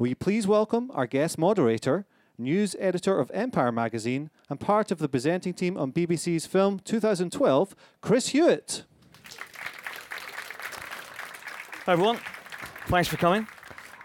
Will you please welcome our guest moderator, news editor of Empire magazine, and part of the presenting team on BBC's film 2012, Chris Hewitt. Hi everyone, thanks for coming.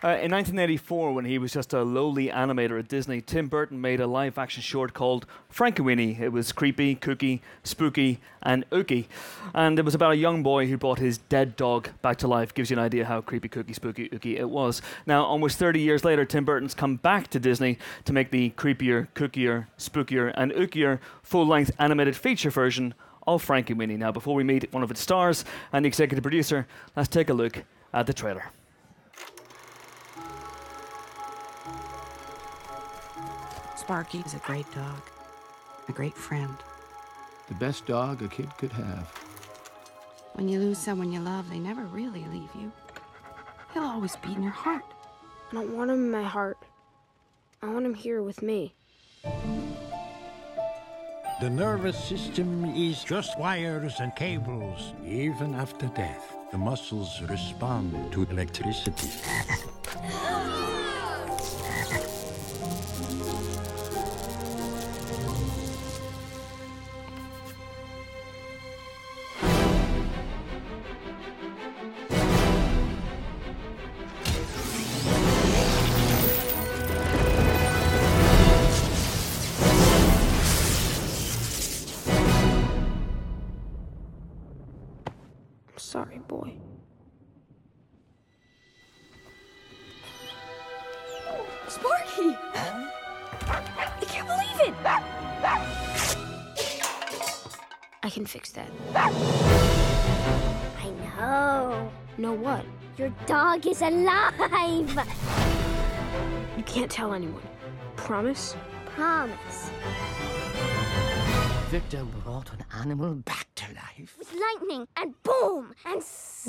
Uh, in 1984, when he was just a lowly animator at Disney, Tim Burton made a live action short called Frankenweenie. It was creepy, kooky, spooky, and ooky. And it was about a young boy who brought his dead dog back to life. Gives you an idea how creepy, kooky, spooky, ooky it was. Now, almost 30 years later, Tim Burton's come back to Disney to make the creepier, kookier, spookier, and ookier full length animated feature version of Frankenweenie. Now, before we meet one of its stars and the executive producer, let's take a look at the trailer. Sparky is a great dog, a great friend. The best dog a kid could have. When you lose someone you love, they never really leave you. He'll always be in your heart. I don't want him in my heart. I want him here with me. The nervous system is just wires and cables. Even after death, the muscles respond to electricity. I can fix that. I know. Know what? Your dog is alive! You can't tell anyone. Promise? Promise. Victor brought an animal back to life. With lightning and boom and s-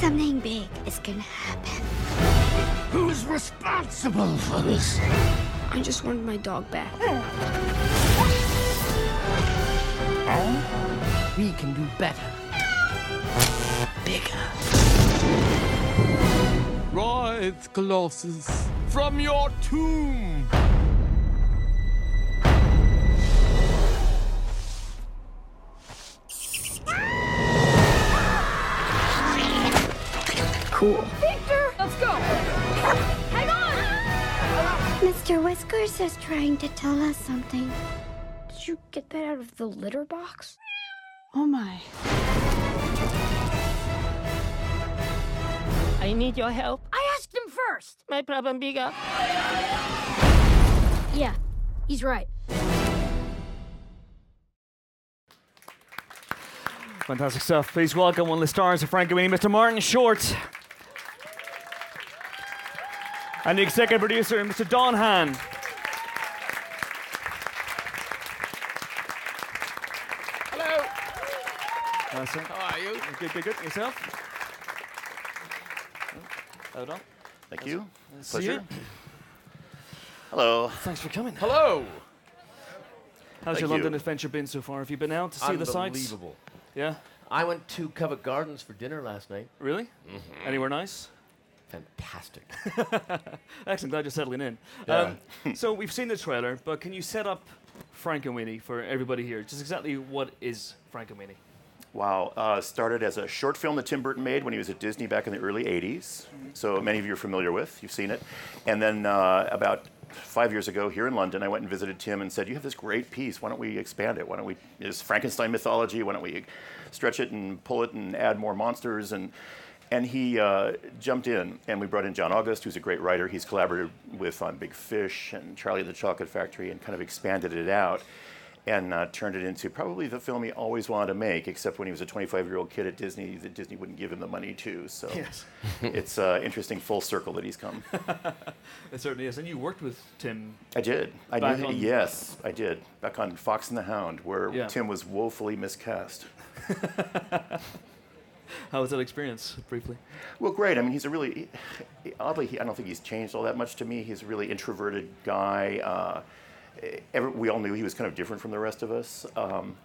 something big is gonna happen. Who's responsible for this? I just wanted my dog back. We can do better. Bigger. Rise, Colossus, from your tomb! Cool. Victor! Let's go! Hang on! Mr. Whiskers is trying to tell us something. Did you get that out of the litter box? Oh my. I need your help. I asked him first! My problem bigger. Yeah, he's right. Fantastic stuff. Please welcome one of the stars of Frankenweenie, Mr. Martin Short. And the executive producer, Mr. Don Hahn. Hello, Nice, sir. how are you? Good, good, good. Yourself? Hello, Don. Thank you. See Pleasure. you. Hello. Thanks for coming. Hello! How's your London you. adventure been so far? Have you been out to see the sights? Unbelievable. Yeah. I went to Covent Gardens for dinner last night. Really? Anywhere nice? Fantastic. Excellent. Glad you're settling in. Yeah. Um, so we've seen the trailer, but can you set up Frankenweenie for everybody here? Just exactly what is Frankenweenie? Wow. Uh, started as a short film that Tim Burton made when he was at Disney back in the early 80s. So many of you are familiar with. You've seen it. And then uh, about five years ago here in London, I went and visited Tim and said, You have this great piece. Why don't we expand it? Why don't we, it's Frankenstein mythology. Why don't we stretch it and pull it and add more monsters? And and he uh, jumped in, and we brought in John August, who's a great writer. He's collaborated with on Big Fish and Charlie and the Chocolate Factory, and kind of expanded it out, and uh, turned it into probably the film he always wanted to make. Except when he was a 25-year-old kid at Disney, that Disney wouldn't give him the money to. So Yes. it's uh, interesting full circle that he's come. It certainly is. And you worked with Tim. I did. I knew. on- Yes, I did. Back on Fox and the Hound, where Yeah. Tim was woefully miscast. How was that experience, briefly? Well, great. I mean, he's a really oddly. He, I don't think he's changed all that much to me. He's a really introverted guy. Uh, every, we all knew he was kind of different from the rest of us. Um,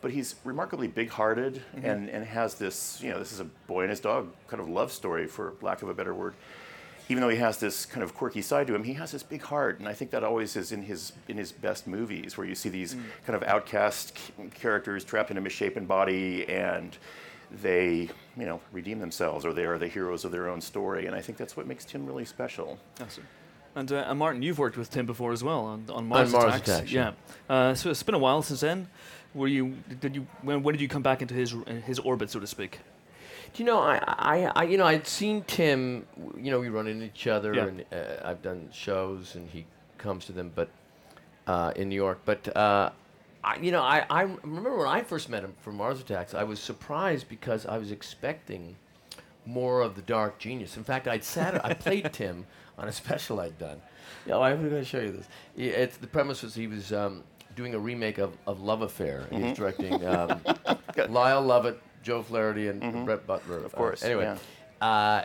but he's remarkably big-hearted and, and has this, you know, this is a boy and his dog kind of love story, for lack of a better word. even though he has this kind of quirky side to him, he has this big heart, and I think that always is in his in his best movies, where you see these kind of outcast c- characters trapped in a misshapen body, and they, you know, redeem themselves, or they are the heroes of their own story, and I think that's what makes Tim really special. It. And, uh, and Martin, you've worked with Tim before as well on, on Mars Mars Attacks. Attacks, yeah. yeah. Uh, so it's been a while since then. Were you? Did you? When, when did you come back into his his orbit, so to speak? Do you know, I, I, I, you know, I'd seen Tim. You know, we run into each other, Yeah. and uh, I've done shows, and he comes to them, but uh, in New York. But uh, I, you know, I, I remember when I first met him for Mars Attacks. I was surprised because I was expecting more of the dark genius. In fact, I'd sat, I played Tim on a special I'd done. Yeah, I'm going to show you this. It's, the premise was he was um, doing a remake of, of Love Affair. He was Mhm. directing um, Lyle Lovett, Joe Flaherty, and Mhm. Brett Butler. Of course, Uh, anyway, yeah. uh,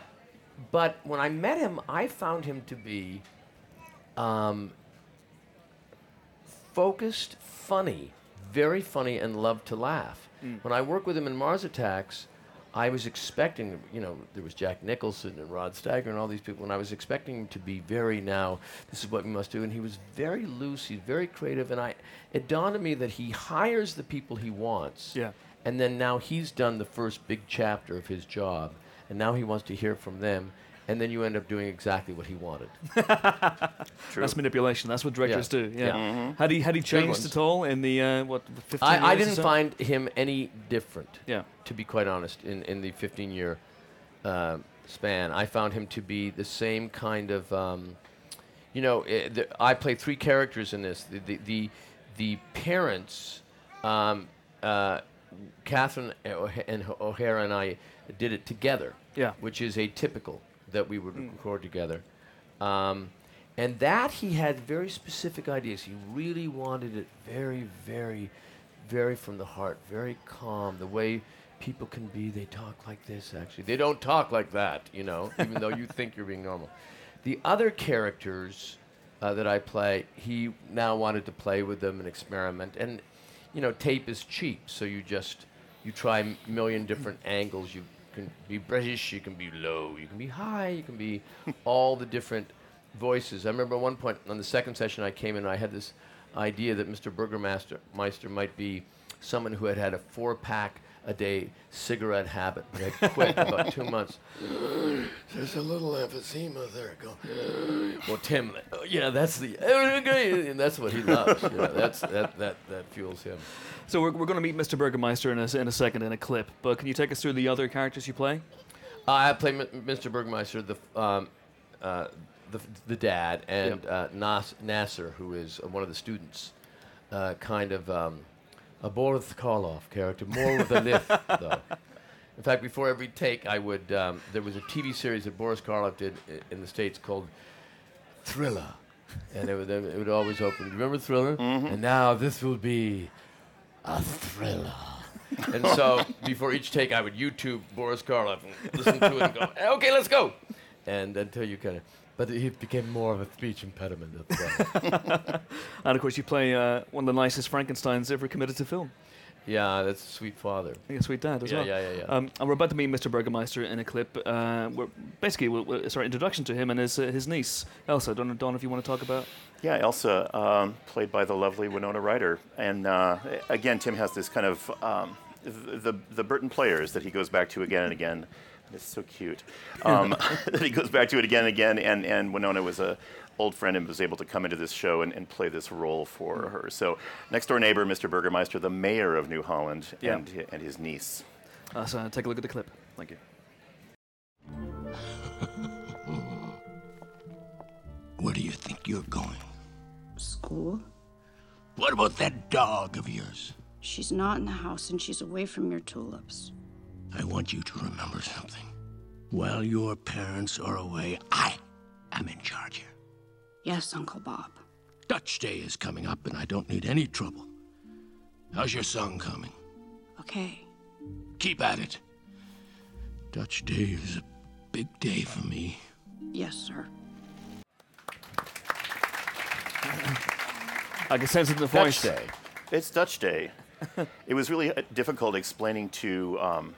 but when I met him, I found him to be um, focused, funny, very funny, and loved to laugh. Mm. When I worked with him in Mars Attacks, I was expecting, you know, there was Jack Nicholson and Rod Steiger and all these people, and I was expecting him to be very now, this is what we must do. And he was very loose, he's very creative, and I, it dawned on me that he hires the people he wants. Yeah. And then now he's done the first big chapter of his job, and now he wants to hear from them, and then you end up doing exactly what he wanted. That's manipulation. That's what directors Yeah. do. Yeah. Yeah. Mhm. Had he had he Good changed ones. at all in the uh, what 15 I, I years or didn't so? find him any different. Yeah. To be quite honest, in, in the 15 year uh, span, I found him to be the same kind of. Um, you know, i the, I play three characters in this. The the the, the parents, um, uh, Catherine O'Ha- and O'Hara and I did it together. Yeah. Which is atypical that we would record together. Um, and that he had very specific ideas. He really wanted it very, very, very from the heart, very calm. The way people can be, they talk like this, actually. They don't talk like that, you know, even though you think you're being normal. The other characters uh, that I play, he now wanted to play with them and experiment. And, you know, tape is cheap, so you just, you try a million different angles. You can be British, you can be low, you can be high, you can be all the different voices. I remember at one point on the second session I came in, I had this idea that Mr. Burgermeister Meister might be someone who had had a four pack a day cigarette habit, but had quit about two months. There's a little emphysema there. Go. Well, Tim, oh, yeah, that's the, and that's what he loves. You know, that's that that that fuels him. So we're, we're going to meet Mr. Burgermeister in a, s- in a second in a clip. But can you take us through the other characters you play? I play M- Mr. Burgermeister, the um, uh, the, the dad, and uh, Nas- Nassor, who is uh, one of the students, uh, kind of um, a Boris Karloff character, more with a lift, though. In fact, before every take, I would. Um, there was a TV series that Boris Karloff did i- in the states called Thriller, and it would, it would always open. Remember Thriller? And now this will be a thriller. and so before each take, I would YouTube Boris Karloff and listen to it and go, okay, let's go. And until you kind of, but it became more of a speech impediment at the. And of course, you play uh, one of the nicest Frankenstein's ever committed to film. Yeah, that's Sweet Father. Yeah, Sweet Dad as Yeah, well. yeah, yeah, yeah. Um, and we're about to meet Mr. Burgermeister in a clip. Uh, we're basically, we'll, we'll, it's our introduction to him and his, uh, his niece, Elsa. Don't know, Don, if you want to talk about. Yeah, Elsa, um, played by the lovely Winona Ryder, and uh, again, Tim has this kind of um, th- the the Burton players that he goes back to again and again. It's so cute um, that he goes back to it again and again. And and Winona was a old friend and was able to come into this show and, and play this role for her. So next door neighbor, Mr. Burgermeister, the mayor of New Holland, Yeah. and and his niece. Uh, so take a look at the clip. Thank you. Where do you think you're going? School? What about that dog of yours? She's not in the house and she's away from your tulips. I want you to remember something. While your parents are away, I am in charge here. Yes, Uncle Bob. Dutch Day is coming up, and I don't need any trouble. How's your song coming? Okay. Keep at it. Dutch Day is a big day for me. Yes, sir. I can sense it in the Dutch. Day. It's Dutch Day. it was really uh, difficult explaining to um,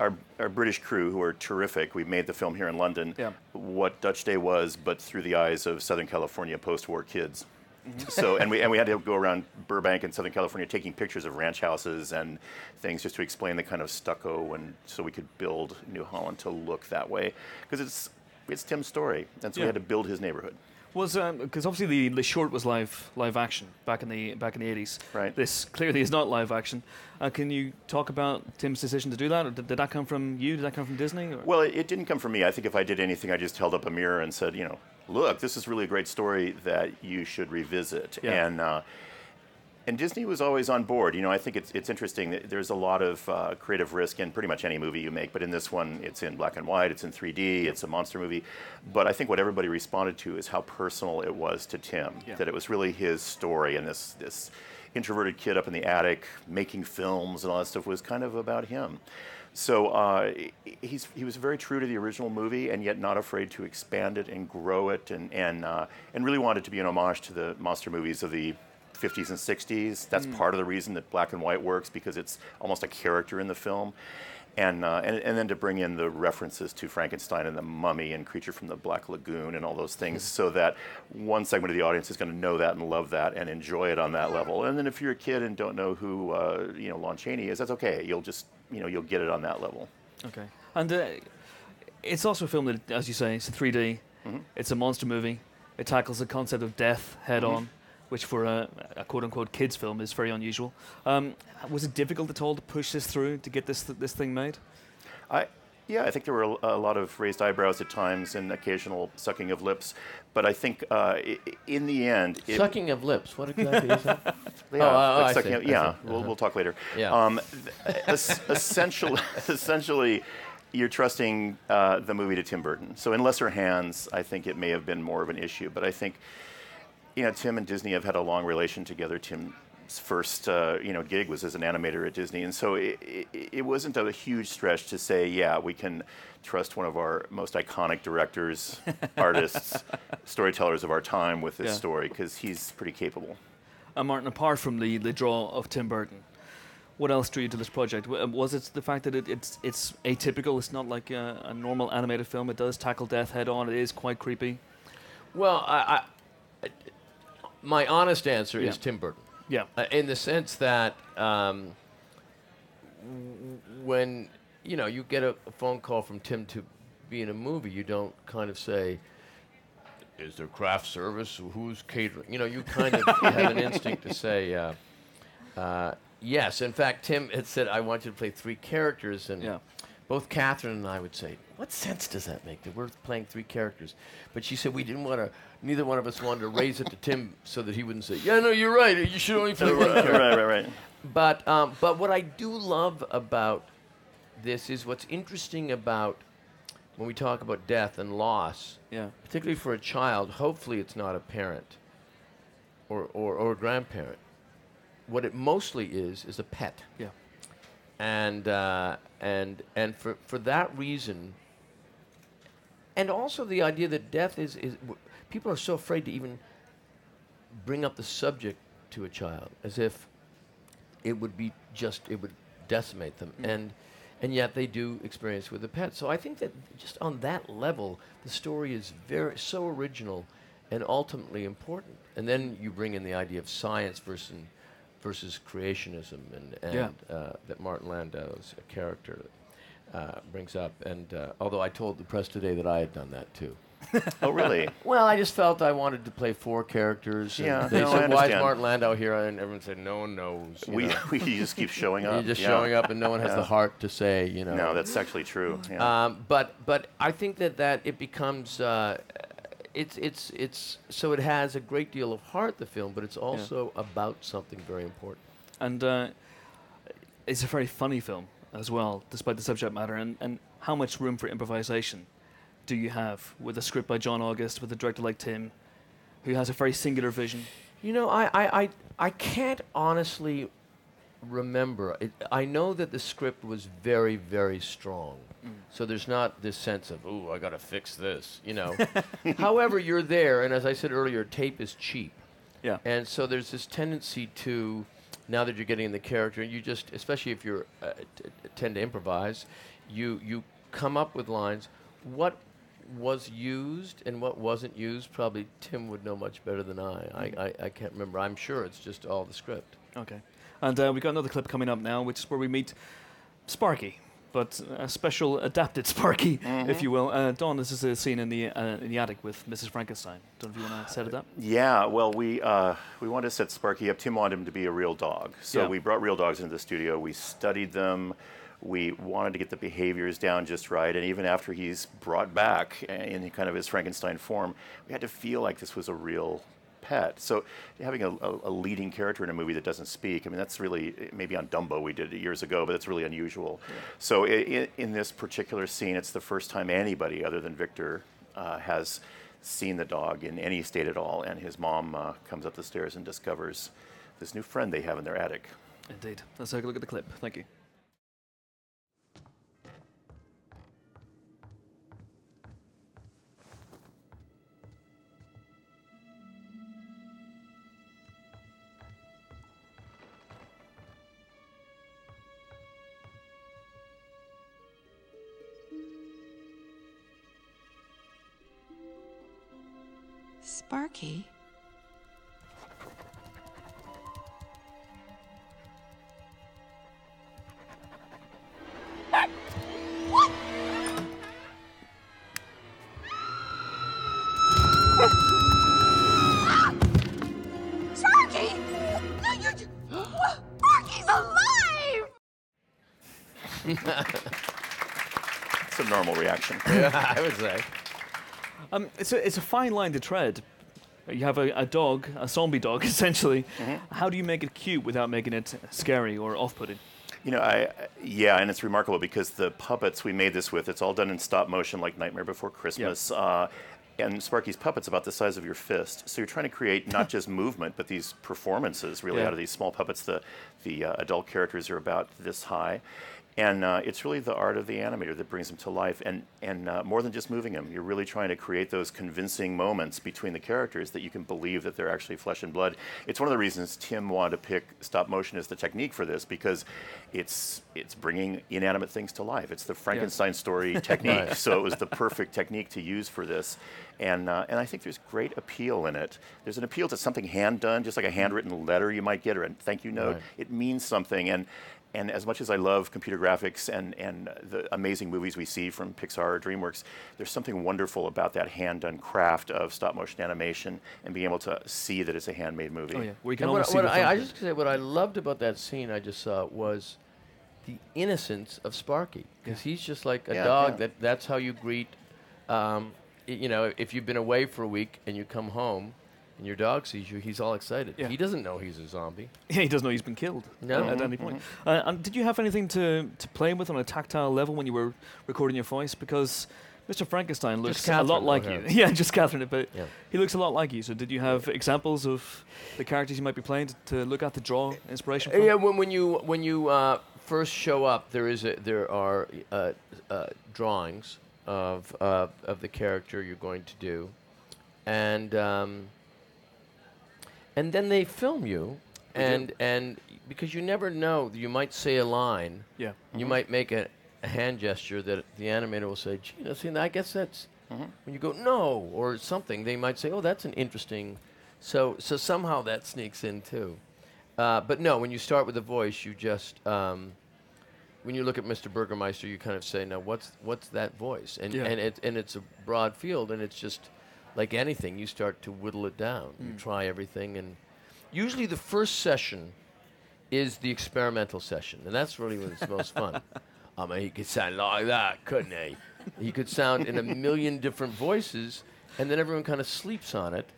our, our British crew, who are terrific, we made the film here in London, what Dutch Day was, but through the eyes of Southern California post-war kids. Mm-hmm. so and we and we had to go around Burbank and Southern California taking pictures of ranch houses and things just to explain the kind of stucco and so we could build New Holland to look that way because it's it's Tim's story and so Yeah. we had to build his neighborhood. Was because obviously the, the short was live live action back in the back in the eighties. Right. This clearly is not live action. Uh, can you talk about Tim's decision to do that, or did, did that come from you? Did that come from Disney? Or? Well, it, it didn't come from me. I think if I did anything, I just held up a mirror and said, you know, look, this is really a great story that you should revisit. Yeah. And uh, and Disney was always on board. You know, I think it's it's interesting. that There's a lot of uh, creative risk in pretty much any movie you make, but in this one, it's in black and white, it's in 3D, it's a monster movie. But I think what everybody responded to is how personal it was to Tim. Yeah. That it was really his story, and this this introverted kid up in the attic making films and all that stuff was kind of about him. So uh, he's, he was very true to the original movie, and yet not afraid to expand it and grow it, and and uh, and really wanted to be an homage to the monster movies of the 50s and 60s. That's Mm. part of the reason that black and white works because it's almost a character in the film. And, uh, and, and then to bring in the references to Frankenstein and the mummy and Creature from the Black Lagoon and all those things so that one segment of the audience is going to know that and love that and enjoy it on that level. And then if you're a kid and don't know who, uh, you know, Lon Chaney is, that's okay. You'll just, you know, you'll get it on that level. Okay. And uh, it's also a film that, as you say, it's a 3D. Mm-hmm. It's a monster movie. It tackles the concept of death head Mhm. on, which for a, a quote unquote kids film is very unusual. Um, was it difficult at all to push this through to get this this thing made? I, yeah, I think there were a, a lot of raised eyebrows at times and occasional sucking of lips, but I think uh, i- i- in the end, it, Sucking of lips. What exactly is that? Yeah, Oh, oh, like I sucking see, up- I yeah, see. we'll, Uh-huh. we'll talk later. Yeah. Um, th- es- essentially, essentially, you're trusting uh, the movie to Tim Burton. So in lesser hands, I think it may have been more of an issue. But I think, you know, Tim and Disney have had a long relation together. Tim's first, uh, you know, gig was as an animator at Disney, and so it, it, it wasn't a huge stretch to say, yeah, we can trust one of our most iconic directors, artists, storytellers of our time with this Yeah. story because he's pretty capable. And Martin, apart from the, the draw of Tim Burton, what else drew you to this project? Was it the fact that it, it's it's atypical? It's not like a, a normal animated film. It does tackle death head on. It is quite creepy. Well, I, I, my honest answer is Tim Burton. Yeah. Uh, in the sense that um, when you know you get a, a phone call from Tim to be in a movie, you don't kind of say, "Is there craft service? Who's catering?" You know, you kind of have an instinct to say. Uh, uh, Yes, in fact, Tim had said, "I want you to play three characters," and Yeah. Both Catherine and I would say, "What sense does that make? That we're playing three characters?" But she said we didn't want to. Neither one of us wanted to raise it to Tim so that he wouldn't say, "Yeah, no, you're right. You should only play one Right, character." right, right, right. But um, but what I do love about this is what's interesting about when we talk about death and loss, Yeah. particularly for a child. Hopefully, it's not a parent or or, or a grandparent. What it mostly is is a pet Yeah. And uh, and and for for that reason, and also the idea that death is is w- people are so afraid to even bring up the subject to a child, as if it would be just it would decimate them, Mm. and and yet they do experience with a pet. So I think that just on that level, the story is very so original and ultimately important. And then you bring in the idea of science versus versus creationism, and, and Yeah. uh, that Martin Landau's character uh, brings up. And uh, although I told the press today that I had done that too. Oh, really? Well, I just felt I wanted to play four characters. and Yeah, they no, I said, "Why is. Martin Landau here?" And everyone said, "No one knows." you We, know. we just keep showing up. You're just yeah. showing up, and no one has Yeah. the heart to say, you know. No, that's actually true. Yeah. Um, but but I think that that it becomes uh, it's it's it's so it has a great deal of heart the film, but it's also about something very important. And uh, it's a very funny film as well, despite the subject matter. And, and how much room for improvisation do you have with a script by John August, with a director like Tim, who has a very singular vision? You know, I I, I, I can't honestly remember. It, I know that the script was very very strong. So there's not this sense of, "Ooh, I got to fix this," you know. However, you're there and as I said earlier, tape is cheap. Yeah. And so there's this tendency to now that you're getting in the character, you just especially if you're uh, t- t- tend to improvise, you you come up with lines. What was used and what wasn't used, probably Tim would know much better than I. I, I, I can't remember. I'm sure it's just all the script. Okay. And uh, we've got another clip coming up now, which is where we meet Sparky, but a special adapted Sparky, if Mhm. you will. Uh, Don, this is a scene in the uh, in the attic with Mrs. Frankenstein. Don't know if you want to set it up. Yeah, well, we uh, we wanted to set Sparky up. Tim wanted him to be a real dog, so Yeah. we brought real dogs into the studio. We studied them. We wanted to get the behaviors down just right, and even after he's brought back in kind of his Frankenstein form, we had to feel like this was a real pet. So having a, a, a leading character in a movie that doesn't speak, I mean, that's really maybe on Dumbo we did it years ago, but that's really unusual. So in, in this particular scene, it's the first time anybody other than Victor uh, has seen the dog in any state at all, and his mom uh, comes up the stairs and discovers this new friend they have in their attic. Indeed. Let's take a look at the clip. Thank you. I would say. Um, it's a it's a fine line to tread. You have a, a dog, a zombie dog, essentially. How do you make it cute without making it scary or off-putting? You know, I yeah, and it's remarkable because the puppets we made this with, it's all done in stop motion, like Nightmare Before Christmas. Uh, and Sparky's puppet's about the size of your fist, so you're trying to create not just movement, but these performances really Yeah. out of these small puppets. The the uh, adult characters are about this high, and uh, it's really the art of the animator that brings them to life. And and uh, more than just moving them, you're really trying to create those convincing moments between the characters that you can believe that they're actually flesh and blood. It's one of the reasons Tim wanted to pick stop motion as the technique for this because it's it's bringing inanimate things to life. It's the Frankenstein story technique. Right. So it was the perfect technique to use for this, and uh, and I think there's great appeal in it. There's an appeal to something hand done, just like a handwritten letter you might get or a thank you note. Right. It means something, and and as much as I love computer graphics and and the amazing movies we see from Pixar or DreamWorks, there's something wonderful about that hand done craft of stop motion animation and being able to see that it's a handmade movie. Oh yeah, we can And what, see what the I, I just say what I loved about that scene I just saw was the innocence of Sparky because he's just like a Yeah, dog yeah. that that's how you greet. Um, you know, if you've been away for a week and you come home and your dog sees you, he's all excited. Yeah. He doesn't know he's a zombie. Yeah, he doesn't know he's been killed No. at any point. Uh, and did you have anything to, to play with on a tactile level when you were recording your voice? Because Mr. Frankenstein looks a lot like you. yeah. just Catherine, but Yeah. he looks a lot like you. So did you have examples of the characters you might be playing to, to look at to draw inspiration Uh, from? Yeah, when, when you when you uh, first show up, there is a, there are uh, uh, drawings of uh, of the character you're going to do, and um, and then they film you, and and because you never know, you might say a line, Yeah. you Mhm. might make a, a hand gesture that the animator will say, "Gee, you know, see, I guess that's." Mhm. When you go no or something, they might say, "Oh, that's an interesting." So so somehow that sneaks in too. Uh, but no, when you start with the voice, you just um, when you look at Mr. Burgermeister, you kind of say, "Now, what's what's that voice?" And Yeah. and it and it's a broad field, and it's just like anything, you start to whittle it down. You Mm. try everything, and usually the first session is the experimental session, and that's really when it's most fun. I mean, he could sound like that, couldn't he? He could sound in a million different voices, and then everyone kind of sleeps on it.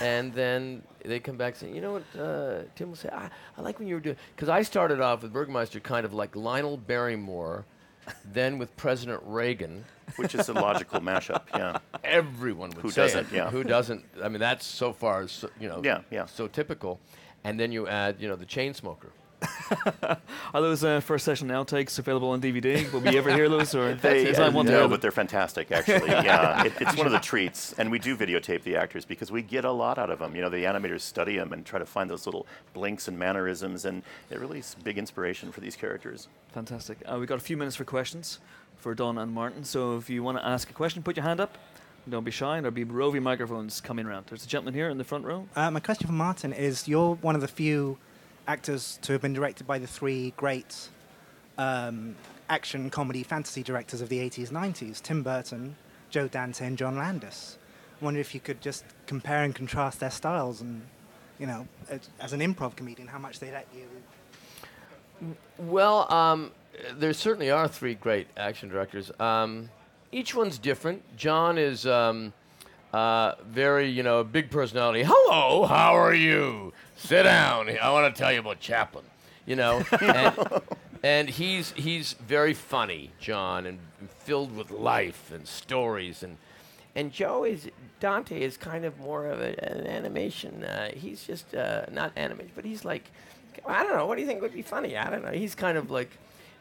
And then they come back saying, you know what, uh, Tim will say, I, I like when you were doing, because I started off with Burgermeister kind of like Lionel Barrymore, then with President Reagan. Which is a logical mashup, yeah. Everyone would Who say doesn't, it. yeah. Who doesn't? I mean, that's so far, so, you know, Yeah, yeah. so typical. And then you add, you know, the chain smoker. Are those uh, first session outtakes available on DVD? Will we ever hear those? Or They, is that one no, hear but they're fantastic, actually. yeah, it, it's one of the treats, and we do videotape the actors because we get a lot out of them. You know, the animators study them and try to find those little blinks and mannerisms, and it really is big inspiration for these characters. Fantastic. Uh, we've got a few minutes for questions. for Don and Martin. So if you want to ask a question, put your hand up. Don't be shy. There'll be roving microphones coming around. There's a gentleman here in the front row. Uh, my question for Martin is: You're one of the few actors to have been directed by the three great um, action, comedy, fantasy directors of the 80s, 90s: Tim Burton, Joe Dante, and John Landis. I wonder if you could just compare and contrast their styles, and you know, as, an improv comedian, how much they let you. Well, um, there certainly are three great action directors. Um, each one's different. John is um, uh, very, you know, big personality. Hello, how are you? Sit down. I want to tell you about Chaplin. You know, and, and he's he's very funny, John, and filled with life and stories. And and Joe is Dante is kind of more of a, an animation. Uh, he's just uh, not animated, but he's like, I don't know. What do you think would be funny? I don't know. He's kind of like.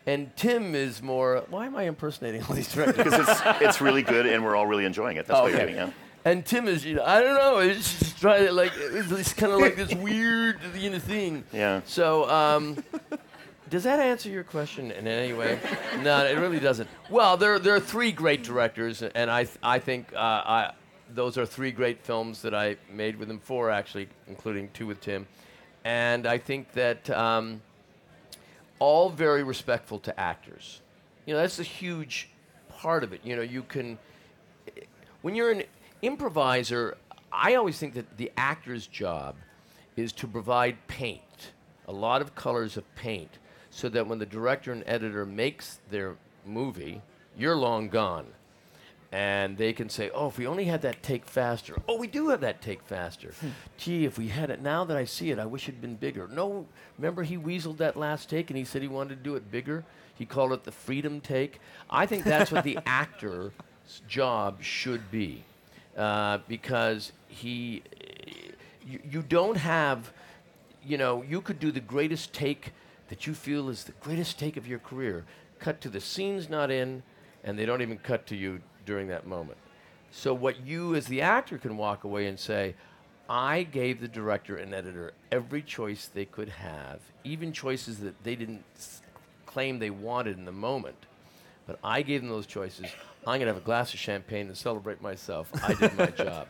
And Tim is more. Why am I impersonating all these directors? Because it's, it's really good and we're all really enjoying it. That's what you're doing, yeah. And Tim is, you know, I don't know. It's just trying to like, it's, kind of like this weird, you know, thing. Yeah. So, um, does that answer your question in any way? no, it really doesn't. Well, there there are three great directors, and I th- I think uh, I those are three great films that I made with them. Four actually, including two with Tim, and I think that um, all very respectful to actors. You know, that's a huge part of it. You know, you can when you're an improviser, I always think that the actor's job is to provide paint, a lot of colors of paint, so that when the director and editor makes their movie, you're long gone. And they can say, oh, if we only had that take faster. Oh, we do have that take faster. Hmm. Gee, if we had it, now that I see it, I wish it'd been bigger. No, remember he weaseled that last take and he said he wanted to do it bigger? He called it the freedom take. I think that's what the actor's job should be. Uh, because he, you, you don't have, you know, you could do the greatest take that you feel is the greatest take of your career. Cut to the scenes not in, and they don't even cut to you during that moment. So, what you as the actor can walk away and say, I gave the director and editor every choice they could have, even choices that they didn't s- claim they wanted in the moment. But I gave them those choices. I'm going to have a glass of champagne and celebrate myself. I did my job.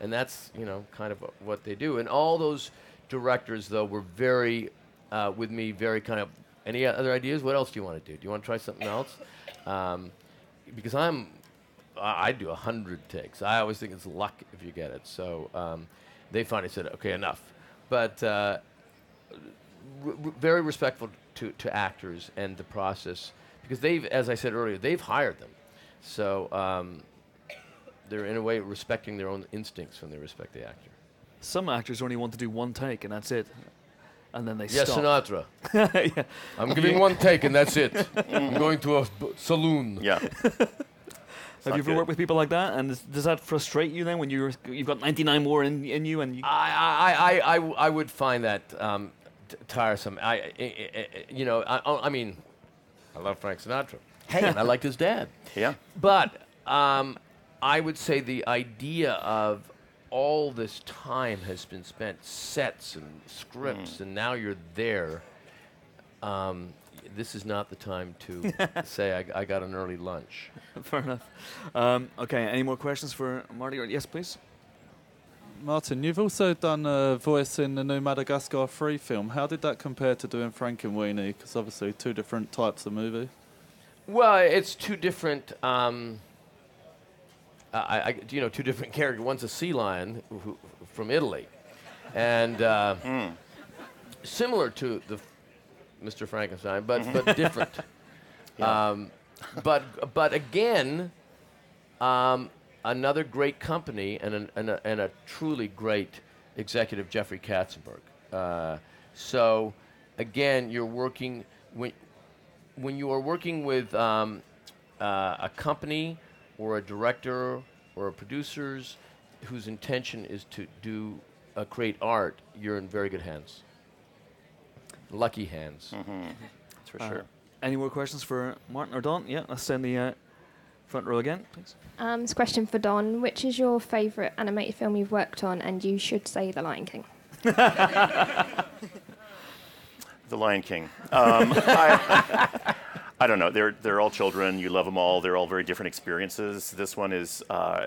And that's, you know, kind of what they do. And all those directors, though, were very, uh, with me, very kind of, any other ideas? What else do you want to do? Do you want to try something else? Um, because I'm, I I do a hundred takes. I always think it's luck if you get it. So um, they finally said, okay, enough. But uh, r- r- very respectful to, to actors and the process because they've, as I said earlier, they've hired them. So um, they're in a way respecting their own instincts when they respect the actor. Some actors only want to do one take and that's it. And then they Yes, stop. Sinatra. yeah. I'm giving one take and that's it. I'm going to a b- saloon. Yeah. Have you ever worked with people like that? And does, does that frustrate you then when you're you've got 99 more in, in you and you I, I, I, I, w- I would find that um, t- tiresome. I, I, I- I- you know, I, I mean, I love Frank Sinatra. Hey, and I liked his dad. Yeah. But um, I would say the idea of all this time has been spent sets and scripts, and now you're there. Um, this is not the time to say I, I got an early lunch. Fair enough. Um, okay, any more questions for Marty? Yes, please. Martin, you've also done a voice in the new Madagascar 3 film. How did that compare to doing Frankenweenie? Because obviously, two different types of movie. Well, it's two different. Um, I, I, you know, two different characters. One's a sea lion who, who- from Italy, and uh, similar to the Mr. Frankenstein, but but different. Um, but but again, um, another great company and an, and, a, and a truly great executive, Jeffrey Katzenberg. Uh, so again, you're working when when you are working with um, uh, a company or a director or a producers whose intention is to do uh, create art, you're in very good hands. Lucky hands. That's for Uh, sure. Any more questions for Martin or Don? Yeah, let's send the uh, front row again, please. Um, this question for Don. Which is your favourite animated film you've worked on? And you should say The Lion King. The Lion King. Um, I, I don't know. They're they're all children. You love them all. They're all very different experiences. This one is uh,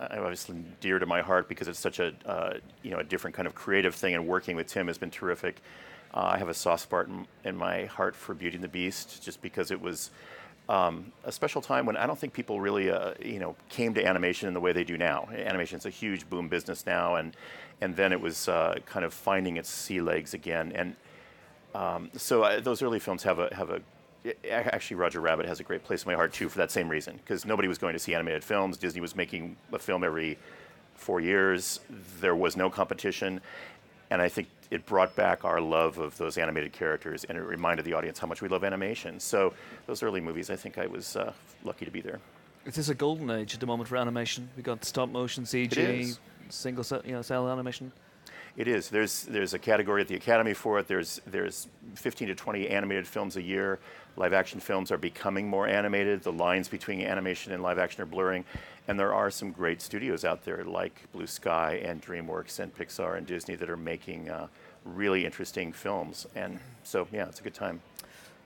I- obviously dear to my heart because it's such a uh, you know a different kind of creative thing, and working with Tim has been terrific. Uh, I have a soft spot in, in my heart for Beauty and the Beast, just because it was um, a special time when I don't think people really uh, you know came to animation in the way they do now. Animation is a huge boom business now, and and then it was uh, kind of finding its sea legs again, and um, so uh, those early films have a have a a- actually Roger Rabbit has a great place in my heart too for that same reason because nobody was going to see animated films. Disney was making a film every four years. There was no competition, and I think it brought back our love of those animated characters and it reminded the audience how much we love animation. So those early movies, I think I was uh, lucky to be there. Is a golden age at the moment for animation. We got stop motion, CG, single cell, you know, cell animation. It is. There's there's a category at the Academy for it. There's there's 15 to 20 animated films a year. Live action films are becoming more animated. The lines between animation and live action are blurring, and there are some great studios out there like Blue Sky and DreamWorks and Pixar and Disney that are making uh, really interesting films. And so yeah, it's a good time.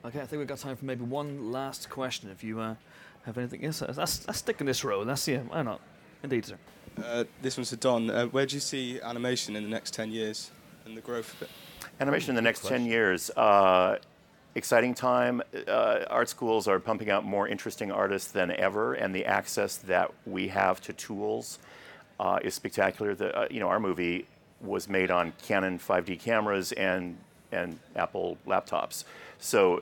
Okay, I think we've got time for maybe one last question. If you uh, have anything, yes, let's, let's stick in this row. Let's see. Why not? Indeed, sir. Uh, this one's for Don. Uh, where do you see animation in the next 10 years and the growth of it? Animation in the next 10 years. Uh, exciting time. Uh, art schools are pumping out more interesting artists than ever, and the access that we have to tools uh, is spectacular. The, uh, you know, our movie was made on Canon 5D cameras and, and Apple laptops. So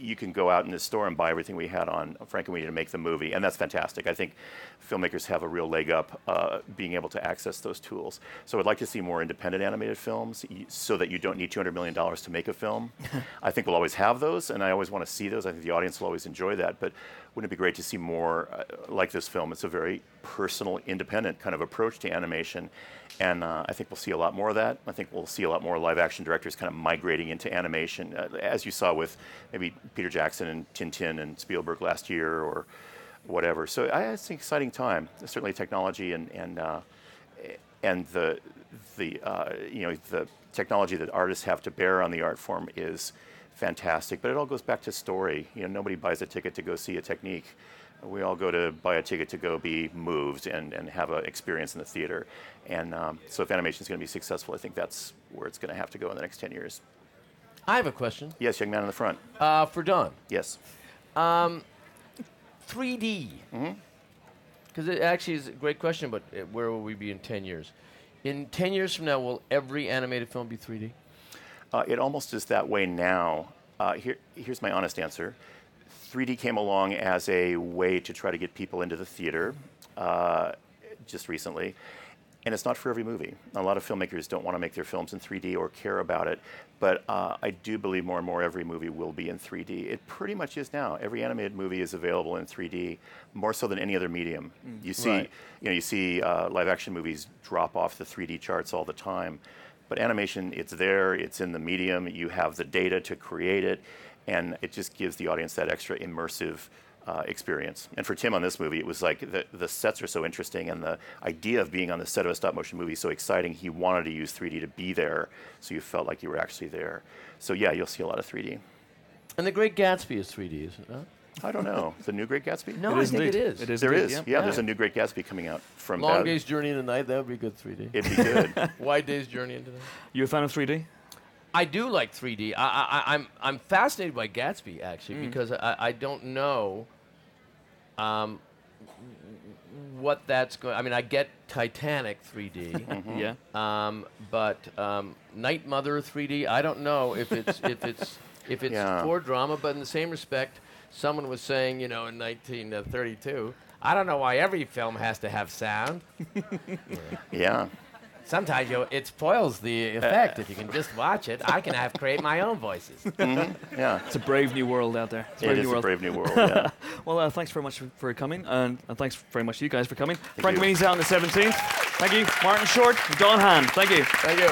you can go out in the store and buy everything we had on Frankenweenie to make the movie, and that's fantastic. I think filmmakers have a real leg up uh, being able to access those tools. So I'd like to see more independent animated films so that you don't need $200 million to make a film. I think we'll always have those, and I always want to see those. I think the audience will always enjoy that, but wouldn't it be great to see more uh, like this film? It's a very personal, independent kind of approach to animation, and uh, I think we'll see a lot more of that. I think we'll see a lot more live action directors kind of migrating into animation, uh, as you saw with maybe Peter Jackson and Tintin and Spielberg last year, or whatever. So it's an exciting time. Certainly, technology and and uh, and the the uh, you know the technology that artists have to bear on the art form is fantastic. But it all goes back to story. You know, nobody buys a ticket to go see a technique. We all go to buy a ticket to go be moved and, and have an experience in the theater. And um, so, if animation is going to be successful, I think that's where it's going to have to go in the next 10 years. I have a question. Yes, young man in the front. Uh, for Don. Yes. Um, 3D. Mm-hmm. Because it actually is a great question, but where will we be in 10 years? In 10 years from now, will every animated film be 3D? Uh, it almost is that way now. Uh, here, here's my honest answer. 3D came along as a way to try to get people into the theater uh, just recently. And it's not for every movie. A lot of filmmakers don't want to make their films in 3D or care about it. But uh, I do believe more and more every movie will be in 3D. It pretty much is now. Every animated movie is available in 3D, more so than any other medium. Mm. You see, Right. you know, you see uh, live action movies drop off the 3D charts all the time. But animation, it's there, it's in the medium, you have the data to create it, and it just gives the audience that extra immersive uh, experience. And for Tim on this movie, it was like the, the sets are so interesting, and the idea of being on the set of a stop motion movie is so exciting. He wanted to use 3D to be there, so you felt like you were actually there. So, yeah, you'll see a lot of 3D. And The Great Gatsby is 3D, isn't it? I don't know. The new Great Gatsby? No, It I is think it indeed. is. It is There indeed, is. yeah. Yeah, there's a new Great Gatsby coming out from Long Bad- Day's Journey into the Night, that would be good 3D. It'd be good. Wide Day's Journey into the Night. You a fan of 3D? I do like 3D. I, I, I- I'm, I'm fascinated by Gatsby, actually, Mm. because I, I don't know um, what that's going I mean, I get Titanic 3D. Mhm. Yeah. Um, but um, Night Mother 3D, I don't know if it's if it's if it's Yeah. for drama, but in the same respect, someone was saying, you know, in 1932, I don't know why every film has to have sound. Yeah. Sometimes you it spoils the effect if you can just watch it. I can have create my own voices. Mhm, Yeah. It's a brave new world out there. It's It is a brave new world, yeah. well, uh, thanks very much for, for coming, and, and thanks very much to you guys for coming. Thank Frank you. Winnie's out on the 17th. Thank you. Martin Short, Don Hahn. Thank you. Thank you.